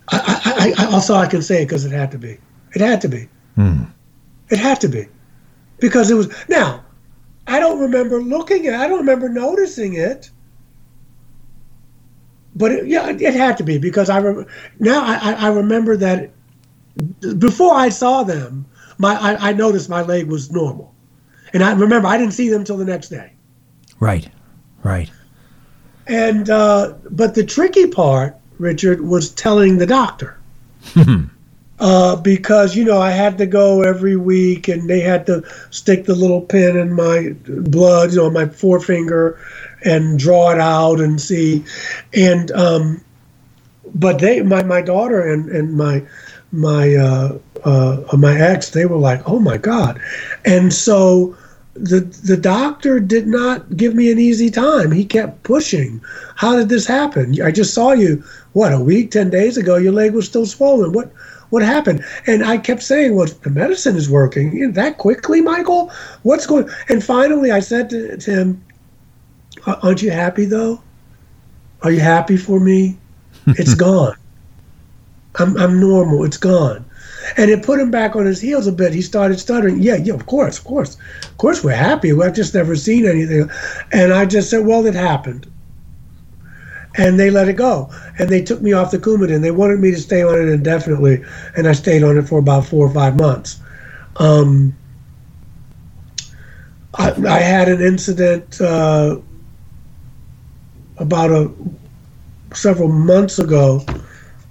I, I, I, also I can say it because it had to be. It had to be.
Hmm.
It had to be because it was. Now, I don't remember looking at. I don't remember noticing it. But it, yeah, it had to be because I remember now. I, I- I remember that before I saw them, my I, I noticed my leg was normal, and I remember I didn't see them till the next day.
Right. Right.
And uh, but the tricky part, Richard, was telling the doctor. [LAUGHS] uh, because you know I had to go every week, and they had to stick the little pin in my blood, you know, my forefinger, and draw it out and see. And um, but they, my my daughter and and my my uh, uh, my ex, they were like, oh my god, and so the the doctor did not give me an easy time. He kept pushing. How did this happen? I just saw you what a week, ten days ago. Your leg was still swollen. What what happened? And I kept saying, "Well, the medicine is working that quickly, Michael. What's going?" And finally, I said to, to him, "Aren't you happy though? Are you happy for me? It's [LAUGHS] gone. I'm I'm normal. It's gone." And it put him back on his heels a bit. He started stuttering. Yeah, yeah, of course, of course, of course, we're happy. We've just never seen anything. And I just said, well, it happened. And they let it go. And they took me off the Coumadin. They wanted me to stay on it indefinitely, and I stayed on it for about four or five months. Um, I, I had an incident uh, about a several months ago.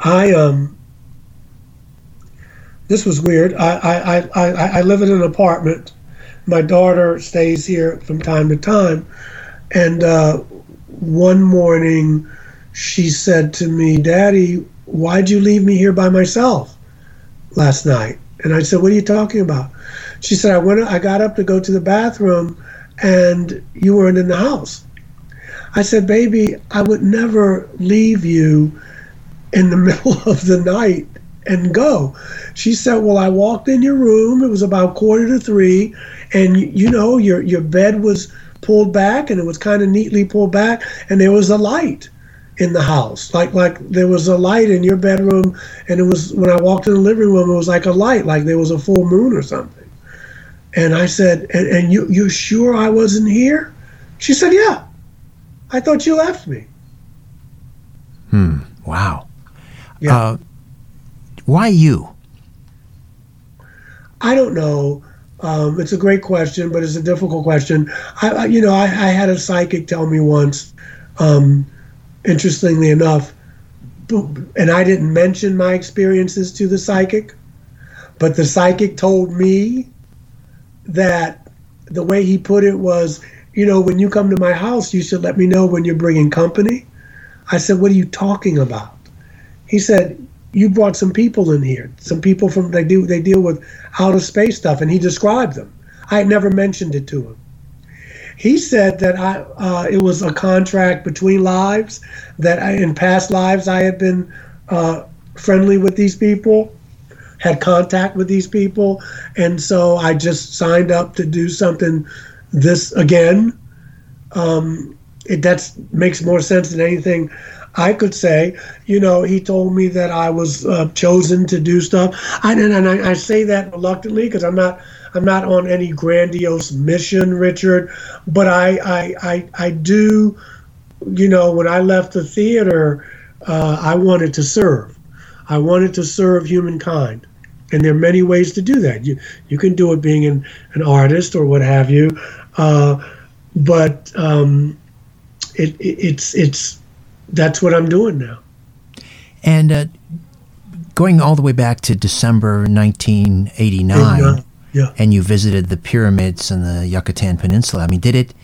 I um this was weird. I I, I, I live in an apartment my daughter stays here from time to time, and uh, one morning she said to me, "Daddy, why'd you leave me here by myself last night?" And I said, "What are you talking about?" She said, "I went. I got up to go to the bathroom, and you weren't in the house." I said, "Baby, I would never leave you in the [LAUGHS] middle of the night and go." She said, "Well, I walked in your room. It was about quarter to three, and you know your your bed was pulled back, and it was kind of neatly pulled back, and there was a light." in the house. Like like there was a light in your bedroom, and it was when I walked in the living room, it was like a light, like there was a full moon or something. And I said, "And, and you you sure I wasn't here?" She said, "Yeah. I thought you left me."
Hmm. Wow.
Yeah.
Uh, why you?
I don't know. Um, it's a great question, but it's a difficult question. I, I you know, I, I, had a psychic tell me once. Um, interestingly enough, and I didn't mention my experiences to the psychic, but the psychic told me that the way he put it was, you know, when you come to my house, you should let me know when you're bringing company. I said, what are you talking about? He said, you brought some people in here, some people from they do they deal with outer space stuff, and he described them. I had never mentioned it to him. He said that I uh, it was a contract between lives that I, in past lives I had been uh, friendly with these people, had contact with these people, and so I just signed up to do something this again. Um, it that makes more sense than anything I could say, you know, he told me that I was uh, chosen to do stuff. I, and, I, I say that reluctantly because I'm not I'm not on any grandiose mission, Richard. But I I, I, I do, you know, when I left the theater, uh, I wanted to serve. I wanted to serve humankind. And there are many ways to do that. You you can do it being an, an artist or what have you, uh, but um, it, it, it's it's that's what I'm doing now.
And uh, going all the way back to December 1989,
yeah, yeah.
and you visited the pyramids and the Yucatan Peninsula. I mean, did it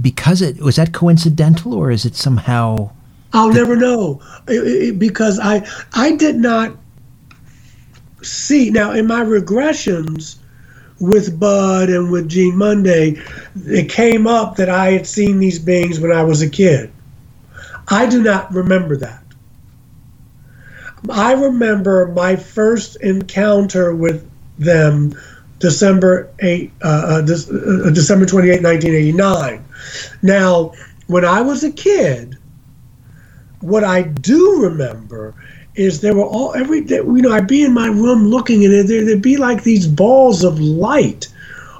because it was that coincidental, or is it somehow?
I'll the, never know it, it, because I I did not see now in my regressions with Budd and with Jean Mundy, it came up that I had seen these beings when I was a kid. I do not remember that. I remember my first encounter with them December 8 uh, uh, uh, December 28 1989 now when I was a kid what I do remember is there were all every day you know I'd be in my room looking and there, there'd be like these balls of light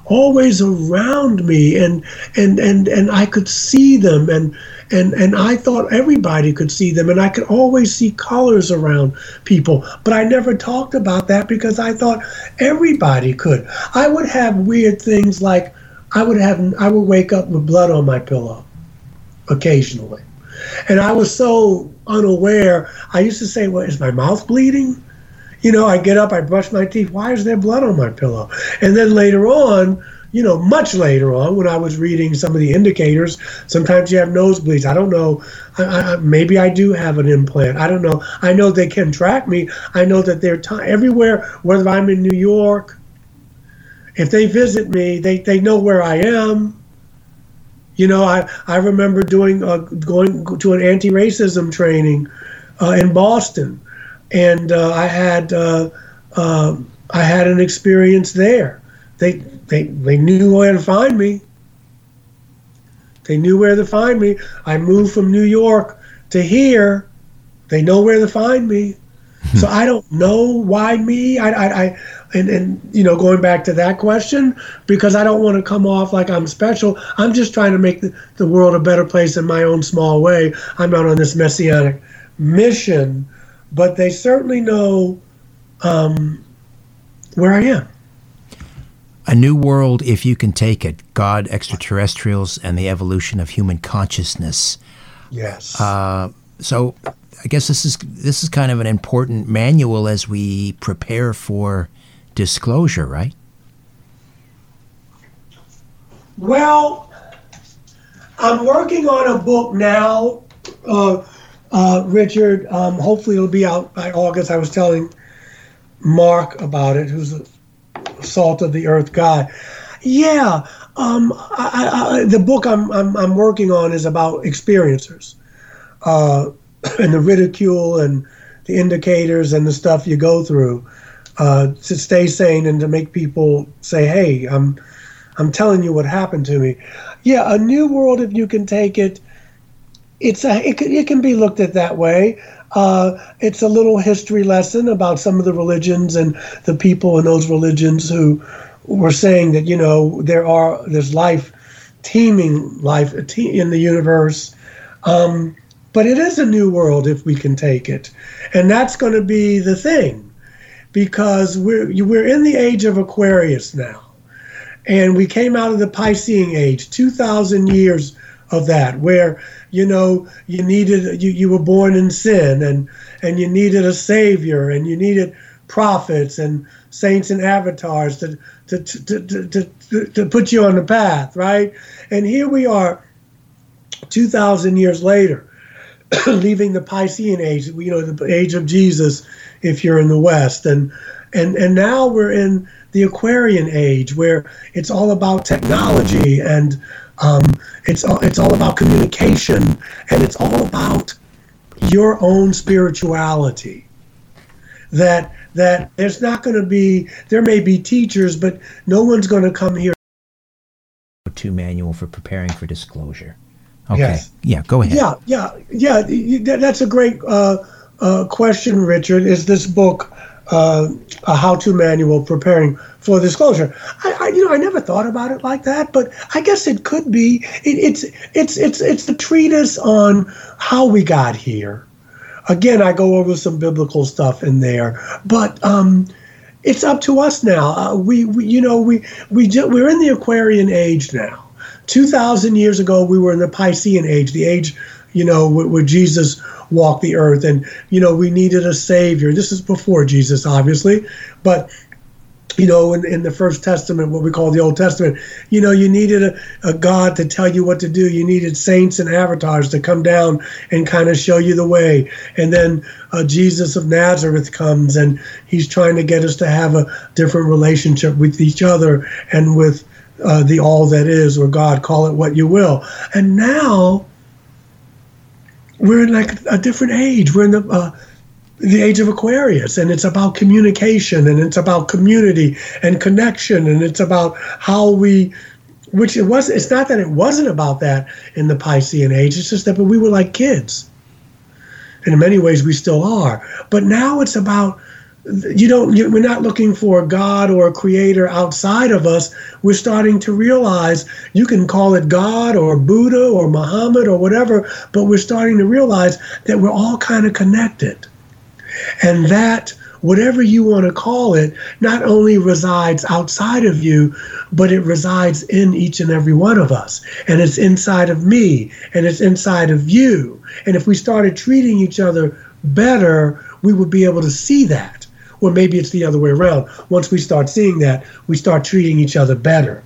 always around me and and and and I could see them and and and I thought everybody could see them, and I could always see colors around people. But I never talked about that because I thought everybody could. I would have weird things like I would have I would wake up with blood on my pillow occasionally, and I was so unaware. I used to say, "Well, is my mouth bleeding?" You know, I get up, I brush my teeth. Why is there blood on my pillow? And then later on, you know, much later on when I was reading some of the indicators, sometimes you have nosebleeds. I don't know. I, I, maybe I do have an implant. I don't know. I know they can track me. I know that they're t- everywhere, whether I'm in New York. If they visit me, they, they know where I am. You know, I, I remember doing uh, going to an anti-racism training uh, in Boston, and uh, I had uh, um, I had an experience there. They they they knew where to find me. They knew where to find me. I moved from New York to here. They know where to find me. Hmm. so I don't know why me. I, I, I, and, and you know, going back to that question, because I don't want to come off like I'm special. I'm just trying to make the, the world a better place in my own small way. I'm not on this messianic mission, but they certainly know um, where I am.
A New World, if you can take it, God, extraterrestrials, and the evolution of human consciousness.
Yes.
Uh, so, I guess this is this is kind of an important manual as we prepare for disclosure, right?
Well, I'm working on a book now, uh, uh, Richard. Um, hopefully, it'll be out by August. I was telling Mark about it, who's a salt of the earth guy. Yeah, um, I, I, the book I'm, I'm, I'm working on is about experiencers uh, [COUGHS] and the ridicule and the indicators and the stuff you go through uh, to stay sane and to make people say, "Hey, I'm I'm telling you what happened to me." Yeah, a new world if you can take it. It's a it it can be looked at that way. Uh, it's a little history lesson about some of the religions and the people in those religions who were saying that you know there are there's life, teeming life in the universe. Um, but it is a new world if we can take it, and that's going to be the thing, because we're we're in the age of Aquarius now, and we came out of the Piscean age, two thousand years of that, where you know you needed you, you were born in sin and and you needed a savior and you needed prophets and saints and avatars to to, to, to, to, to put you on the path right? And here we are 2000 years later [CLEARS THROAT] leaving the piscean age you know the age of jesus if you're in the west. And and and now we're in the aquarian age where it's all about technology and um, it's all, it's all about communication, and it's all about your own spirituality. That that there's not going to be there may be teachers, but no one's going to come here.
To manual for preparing for disclosure. Okay.
Yes.
Yeah. Go ahead.
Yeah. Yeah. Yeah. That's a great uh, uh, question, Richard. Is this book uh, a how-to manual preparing for disclosure. I, I, you know, I never thought about it like that, but I guess it could be. It, it's it's it's it's the treatise on how we got here. Again, I go over some biblical stuff in there, but um, it's up to us now. Uh, we, we, you know, we we we're in the Aquarian age now. Two thousand years ago, we were in the Piscean age, the age, you know, where, where Jesus walk the earth. And, you know, we needed a savior. This is before Jesus, obviously. But, you know, in, in the First Testament, what we call the Old Testament, you know, you needed a, a God to tell you what to do. You needed saints and avatars to come down and kind of show you the way. And then uh, Jesus of Nazareth comes and he's trying to get us to have a different relationship with each other and with uh, the all that is, or God, call it what you will. And now, we're in like a different age. We're in the uh, the age of Aquarius, and it's about communication, and it's about community and connection, and it's about how we. Which it was. It's not that it wasn't about that in the Piscean age. It's just that, but we were like kids, and in many ways we still are. But now it's about you don't you, we're not looking for a god or a creator outside of us. We're starting to realize you can call it god or buddha or muhammad or whatever but we're starting to realize that we're all kind of connected. And that whatever you want to call it not only resides outside of you but it resides in each and every one of us. And it's inside of me and it's inside of you. And if we started treating each other better we would be able to see that or maybe it's the other way around. Once we start seeing that, we start treating each other better.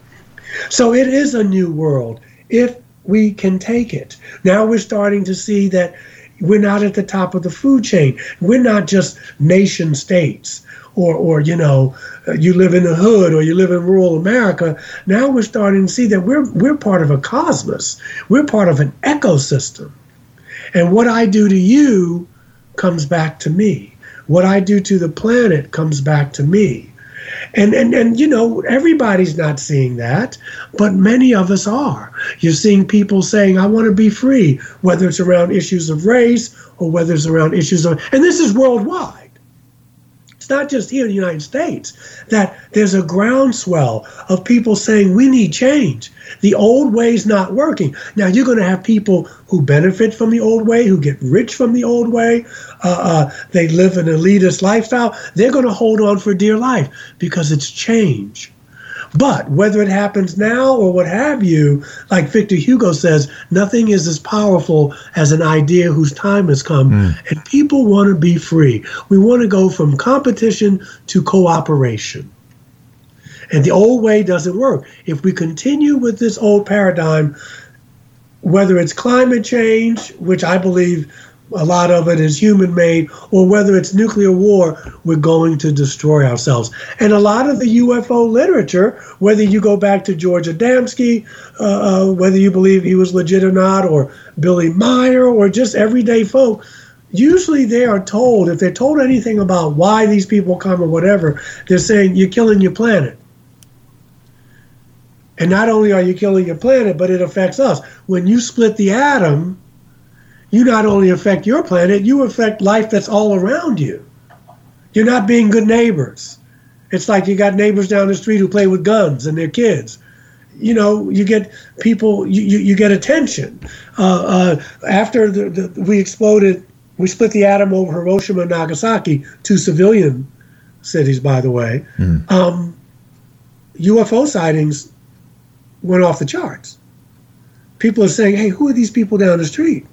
So it is a new world if we can take it. Now we're starting to see that we're not at the top of the food chain. We're not just nation states or, or you know, uh, you live in the hood or you live in rural America. Now we're starting to see that we're, we're part of a cosmos. We're part of an ecosystem. And what I do to you comes back to me. What I do to the planet comes back to me. And, and and you know everybody's not seeing that but many of us are you're seeing people saying i want to be free whether it's around issues of race or whether it's around issues of and this is worldwide not just here in the United States that there's a groundswell of people saying we need change. The old way's not working. Now you're going to have people who benefit from the old way, who get rich from the old way. Uh, uh, they live an elitist lifestyle. They're going to hold on for dear life because it's change. But whether it happens now or what have you, like Victor Hugo says, nothing is as powerful as an idea whose time has come. Mm. And people want to be free. We want to go from competition to cooperation. And the old way doesn't work. If we continue with this old paradigm, whether it's climate change, which I believe a lot of it is human made, or whether it's nuclear war, we're going to destroy ourselves. And a lot of the UFO literature, whether you go back to George Adamski, uh, uh, whether you believe he was legit or not, or Billy Meier, or just everyday folk, usually they are told, if they're told anything about why these people come or whatever, they're saying, you're killing your planet. And not only are you killing your planet, but it affects us. When you split the atom, you not only affect your planet, you affect life that's all around you. You're not being good neighbors. It's like you got neighbors down the street who play with guns and their kids. You know, you get people, you, you, you get attention. Uh, uh, after the, the, we exploded, we split the atom over Hiroshima and Nagasaki, two civilian cities, by the way. Mm. Um, UFO sightings went off the charts. People are saying, hey, who are these people down the street?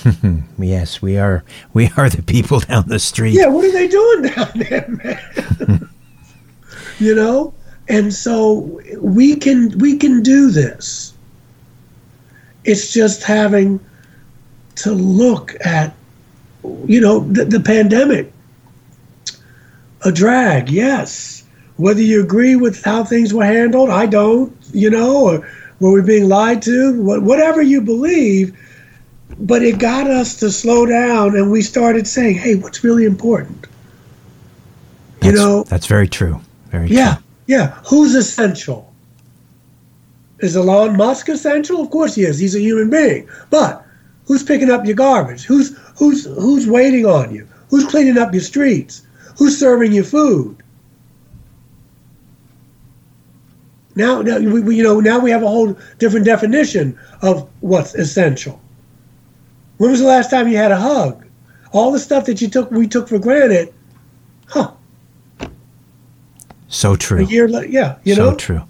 [LAUGHS]
yes, we are. We are the people [LAUGHS] down the street.
Yeah, what are they doing down there, man? [LAUGHS] you know, and so we can we can do this. It's just having to look at, you know, the, the pandemic. A drag, yes. Whether you agree with how things were handled, I don't. You know, or were we being lied to? Whatever you believe but it got us to slow down and we started saying, hey, what's really important?
You know, that's very true. Very
yeah, true. yeah. Who's essential? Is Elon Musk essential? Of course he is. He's a human being. But who's picking up your garbage? Who's who's who's waiting on you? Who's cleaning up your streets? Who's serving you food? Now, now we, we, you know, now we have a whole different definition of what's essential. When was the last time you had a hug? All the stuff that you took, we took for granted, huh?
So true.
A year, yeah, you
so
know.
So true.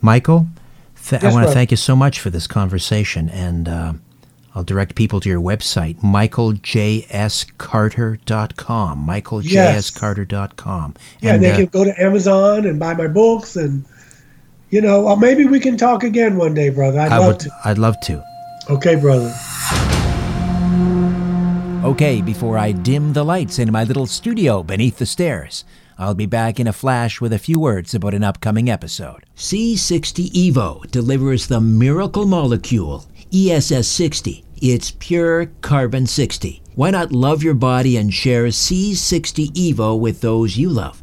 Michael, th- yes, I want to thank you so much for this conversation, and uh, I'll direct people to your website, michaeljscarter.com. michaeljscarter.com.
Yeah, and, they uh, can go to Amazon and buy my books, and you know, maybe we can talk again one day, brother. I'd
I
love
would,
to.
I'd love to.
Okay, brother.
Okay, before I dim the lights in my little studio beneath the stairs, I'll be back in a flash with a few words about an upcoming episode. C60 EVO delivers the miracle molecule, ESS 60. It's pure carbon 60. Why not love your body and share C60 EVO with those you love?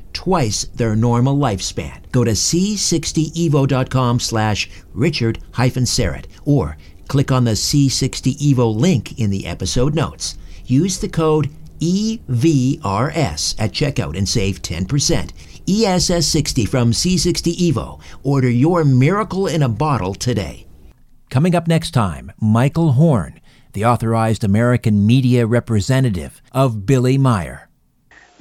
twice their normal lifespan. Go to c60evo.com slash richard Syrett or click on the C60 Evo link in the episode notes. Use the code EVRS at checkout and save 10%. ESS 60 from C60 Evo. Order your miracle in a bottle today. Coming up next time, Michael Horn, the authorized American media representative of Billy Meier.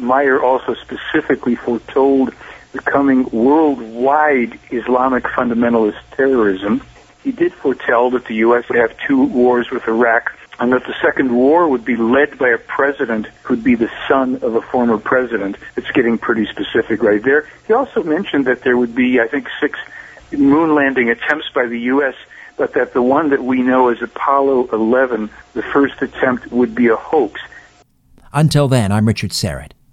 Meier also specifically foretold the coming worldwide Islamic fundamentalist terrorism. He did foretell that the U.S. would have two wars with Iraq and that the second war would be led by a president who'd be the son of a former president. It's getting pretty specific right there. He also mentioned that there would be, I think, six moon landing attempts by the U.S., but that the one that we know as Apollo 11, the first attempt, would be a hoax.
Until then, I'm Richard Syrett.